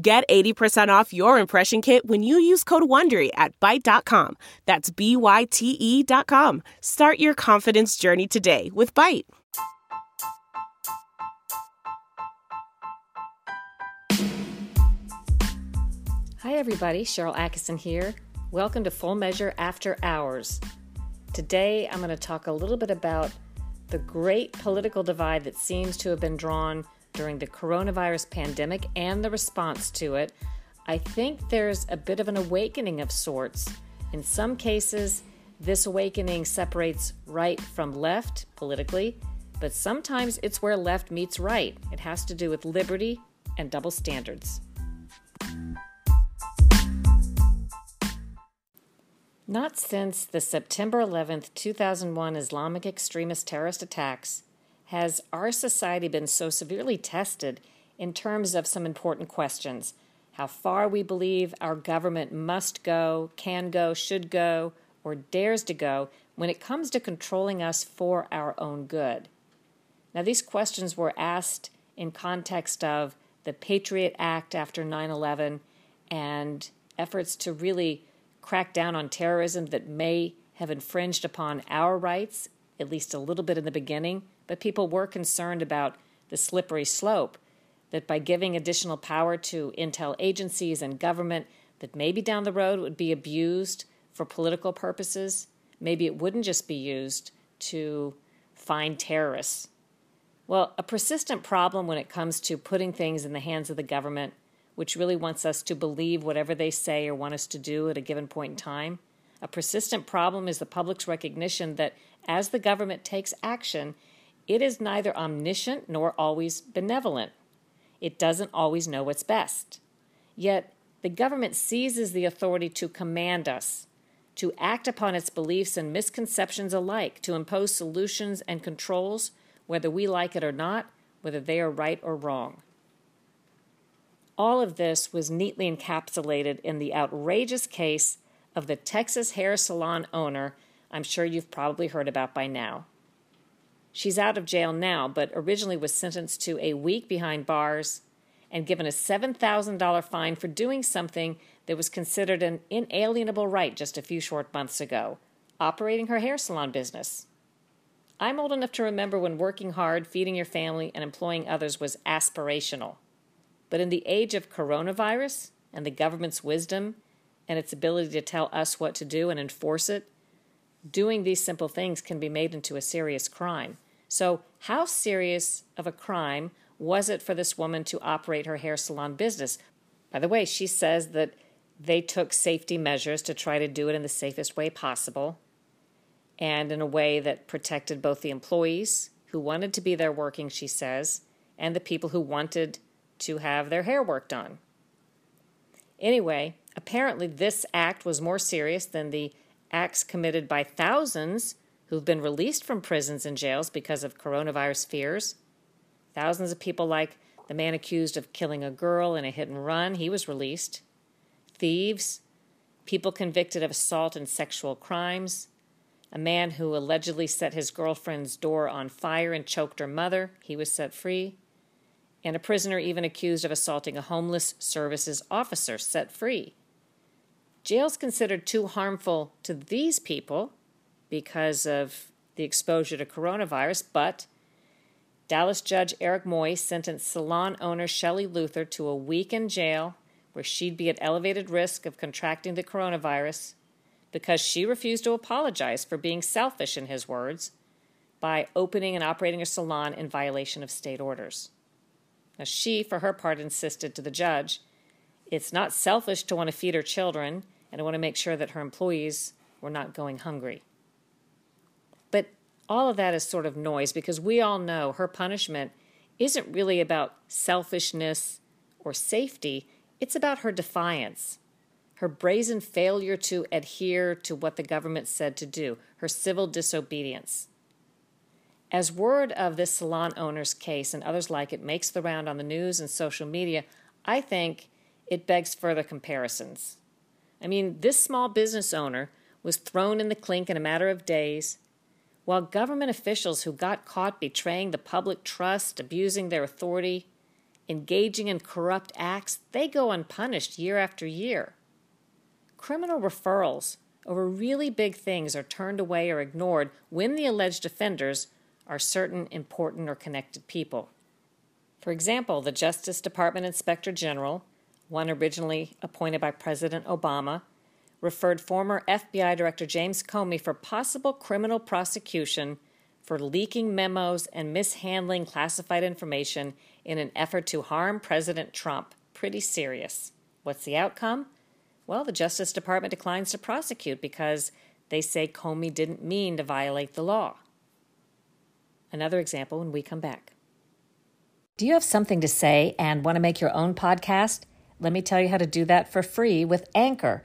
Get 80% off your impression kit when you use code WONDERY at Byte.com. That's B-Y-T-E dot com. Start your confidence journey today with Byte. Hi everybody, Sharyl Attkisson here. Welcome to Full Measure After Hours. Today I'm going to talk a little bit about the great political divide that seems to have been drawn during the coronavirus pandemic and the response to it, I think there's a bit of an awakening of sorts. In some cases, this awakening separates right from left politically, but sometimes it's where left meets right. It has to do with liberty and double standards. Not since the September 11th, 2001 Islamic extremist terrorist attacks has our society been so severely tested in terms of some important questions how far we believe our government must go, can go, should go, or dares to go when it comes to controlling us for our own good. Now, these questions were asked in context of the Patriot Act after 9 11 and efforts to really crack down on terrorism that may have infringed upon our rights, at least a little bit in the beginning, but people were concerned about the slippery slope that by giving additional power to intel agencies and government that maybe down the road it would be abused for political purposes maybe it wouldn't just be used to find terrorists. Well a persistent problem when it comes to putting things in the hands of the government which really wants us to believe whatever they say or want us to do at a given point in time a persistent problem is the public's recognition that as the government takes action it is neither omniscient nor always benevolent. It doesn't always know what's best. Yet, the government seizes the authority to command us, to act upon its beliefs and misconceptions alike, to impose solutions and controls, whether we like it or not, whether they are right or wrong. All of this was neatly encapsulated in the outrageous case of the Texas hair salon owner I'm sure you've probably heard about by now. She's out of jail now, but originally was sentenced to a week behind bars and given a $7,000 fine for doing something that was considered an inalienable right just a few short months ago operating her hair salon business. I'm old enough to remember when working hard, feeding your family, and employing others was aspirational. But in the age of coronavirus and the government's wisdom and its ability to tell us what to do and enforce it, doing these simple things can be made into a serious crime. So, how serious of a crime was it for this woman to operate her hair salon business? By the way, she says that they took safety measures to try to do it in the safest way possible and in a way that protected both the employees who wanted to be there working, she says, and the people who wanted to have their hair worked on. Anyway, apparently this act was more serious than the acts committed by thousands who've been released from prisons and jails because of coronavirus fears. Thousands of people, like the man accused of killing a girl in a hit and run, he was released. Thieves, people convicted of assault and sexual crimes, a man who allegedly set his girlfriend's door on fire and choked her mother, he was set free, and a prisoner even accused of assaulting a homeless services officer set free. Jail's considered too harmful to these people because of the exposure to coronavirus, but Dallas Judge Eric Moy sentenced salon owner Shelley Luther to a week in jail where she'd be at elevated risk of contracting the coronavirus because she refused to apologize for being selfish, in his words, by opening and operating a salon in violation of state orders. Now, she, for her part, insisted to the judge it's not selfish to want to feed her children and to want to make sure that her employees were not going hungry all of that is sort of noise because we all know her punishment isn't really about selfishness or safety. It's about her defiance, her brazen failure to adhere to what the government said to do, her civil disobedience. As word of this salon owner's case and others like it makes the round on the news and social media, I think it begs further comparisons. I mean, this small business owner was thrown in the clink in a matter of days, while government officials who got caught betraying the public trust, abusing their authority, engaging in corrupt acts, they go unpunished year after year. Criminal referrals over really big things are turned away or ignored when the alleged offenders are certain important or connected people. For example, the Justice Department Inspector General, one originally appointed by President Obama, referred former FBI Director James Comey for possible criminal prosecution for leaking memos and mishandling classified information in an effort to harm President Trump. Pretty serious. What's the outcome? Well, the Justice Department declines to prosecute because they say Comey didn't mean to violate the law. Another example when we come back. Do you have something to say and want to make your own podcast? Let me tell you how to do that for free with Anchor.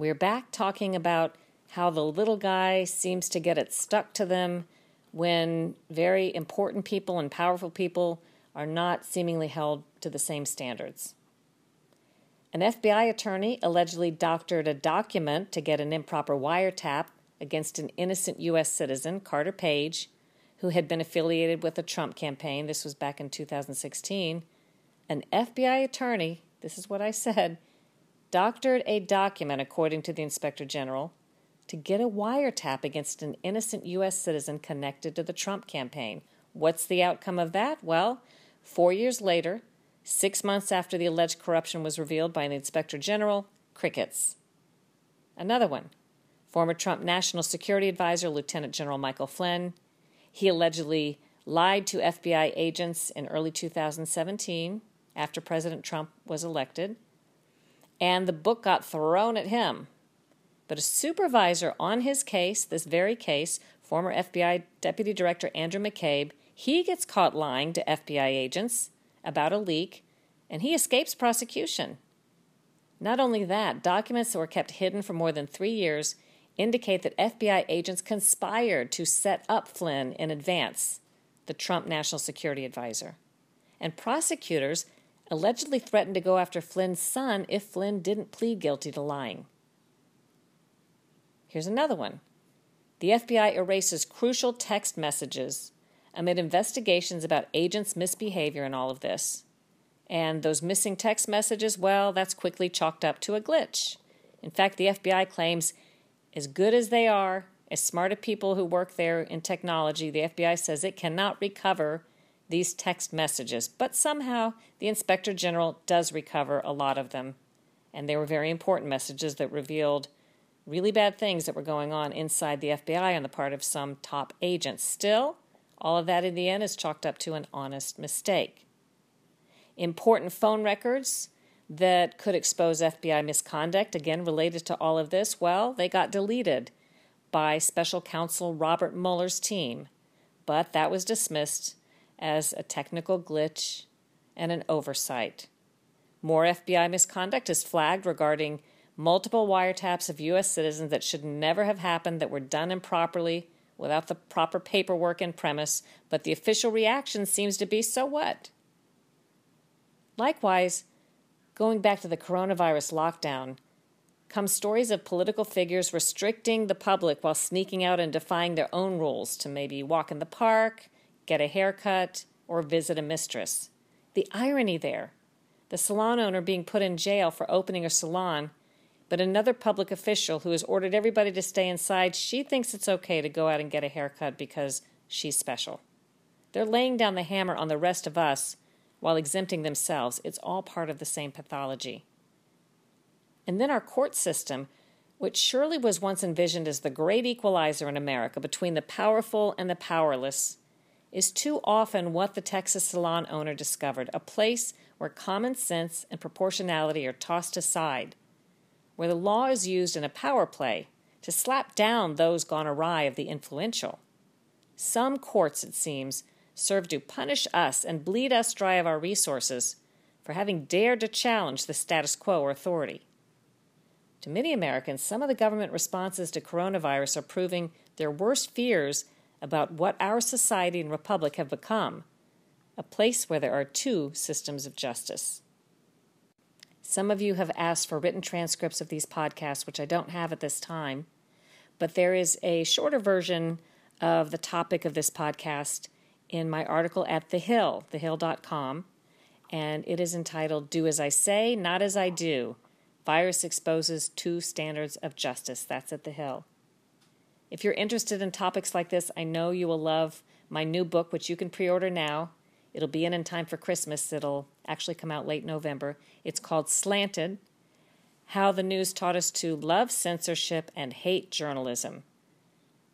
We're back talking about how the little guy seems to get it stuck to them when very important people and powerful people are not seemingly held to the same standards. An FBI attorney allegedly doctored a document to get an improper wiretap against an innocent U.S. citizen, Carter Page, who had been affiliated with the Trump campaign. This was back in 2016. An FBI attorney, this is what I said, doctored a document, according to the Inspector General, to get a wiretap against an innocent U.S. citizen connected to the Trump campaign. What's the outcome of that? Well, four years later, six months after the alleged corruption was revealed by the Inspector General, crickets. Another one. Former Trump National Security Advisor Lieutenant General Michael Flynn. He allegedly lied to FBI agents in early 2017 after President Trump was elected, and the book got thrown at him but a supervisor on his case, this very case, former FBI Deputy Director Andrew McCabe, he gets caught lying to FBI agents about a leak and he escapes prosecution. Not only that, documents that were kept hidden for more than three years indicate that FBI agents conspired to set up Flynn in advance, the Trump National Security Advisor. And prosecutors allegedly threatened to go after Flynn's son if Flynn didn't plead guilty to lying. Here's another one. The FBI erases crucial text messages amid investigations about agents' misbehavior in all of this. And those missing text messages, well, that's quickly chalked up to a glitch. In fact, the FBI claims, as good as they are, as smart of people who work there in technology, the FBI says it cannot recover these text messages. But somehow, the Inspector General does recover a lot of them. And they were very important messages that revealed really bad things that were going on inside the FBI on the part of some top agents. Still, all of that in the end is chalked up to an honest mistake. Important phone records that could expose FBI misconduct, again related to all of this, well, they got deleted by special counsel Robert Mueller's team, but that was dismissed as a technical glitch and an oversight. More FBI misconduct is flagged regarding multiple wiretaps of U.S. citizens that should never have happened, that were done improperly, without the proper paperwork and premise, but the official reaction seems to be so what? Likewise, going back to the coronavirus lockdown, come stories of political figures restricting the public while sneaking out and defying their own rules to maybe walk in the park, get a haircut, or visit a mistress. The irony there the salon owner being put in jail for opening a salon but another public official who has ordered everybody to stay inside, she thinks it's okay to go out and get a haircut because she's special. They're laying down the hammer on the rest of us while exempting themselves. It's all part of the same pathology. And then our court system, which surely was once envisioned as the great equalizer in America between the powerful and the powerless, is too often what the Texas salon owner discovered a place where common sense and proportionality are tossed aside, where the law is used in a power play to slap down those gone awry of the influential. Some courts, it seems, serve to punish us and bleed us dry of our resources for having dared to challenge the status quo or authority. To many Americans, some of the government responses to coronavirus are proving their worst fears about what our society and republic have become a place where there are two systems of justice. Some of you have asked for written transcripts of these podcasts, which I don't have at this time, but there is a shorter version of the topic of this podcast in my article at The Hill, thehill.com, and it is entitled Do As I Say, Not As I Do Virus Exposes Two Standards of Justice. That's at The Hill. If you're interested in topics like this, I know you will love my new book, which you can pre order now. It'll be in in time for Christmas. It'll actually come out late November. It's called Slanted How the News Taught Us to Love Censorship and Hate Journalism.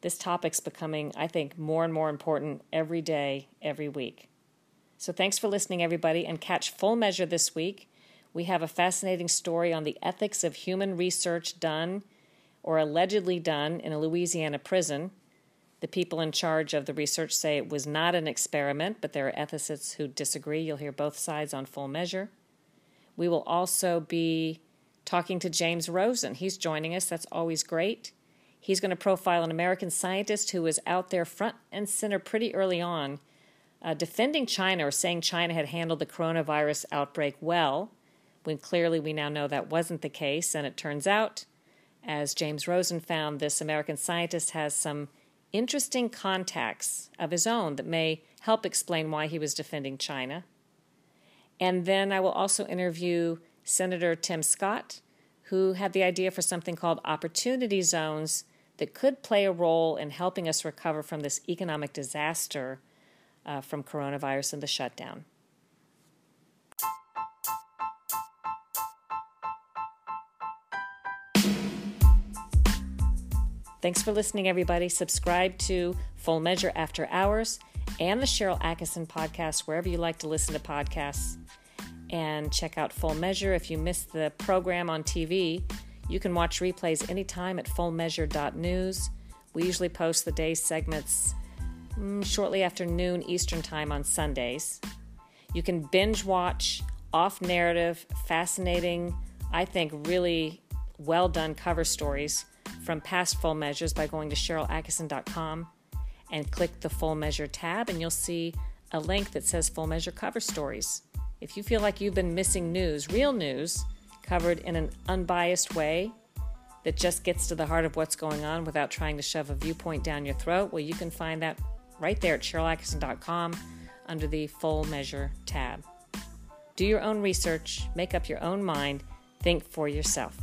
This topic's becoming, I think, more and more important every day, every week. So thanks for listening, everybody, and catch full measure this week. We have a fascinating story on the ethics of human research done or allegedly done in a Louisiana prison. The people in charge of the research say it was not an experiment, but there are ethicists who disagree. You'll hear both sides on full measure. We will also be talking to James Rosen. He's joining us. That's always great. He's going to profile an American scientist who was out there front and center pretty early on, uh, defending China or saying China had handled the coronavirus outbreak well, when clearly we now know that wasn't the case. And it turns out as James Rosen found, this American scientist has some interesting contacts of his own that may help explain why he was defending China. And then I will also interview Senator Tim Scott, who had the idea for something called opportunity zones that could play a role in helping us recover from this economic disaster uh, from coronavirus and the shutdown. Thanks for listening, everybody. Subscribe to Full Measure After Hours and the Sharyl Attkisson podcast, wherever you like to listen to podcasts. And check out Full Measure. If you missed the program on TV, you can watch replays anytime at fullmeasure.news. We usually post the day segments mm, shortly after noon Eastern Time on Sundays. You can binge watch off narrative, fascinating, I think really well done cover stories from past full measures by going to SharylAttkisson.com and click the full measure tab, and you'll see a link that says full measure cover stories. If you feel like you've been missing news, real news, covered in an unbiased way that just gets to the heart of what's going on without trying to shove a viewpoint down your throat, well, you can find that right there at SharylAttkisson.com under the full measure tab. Do your own research, make up your own mind, think for yourself.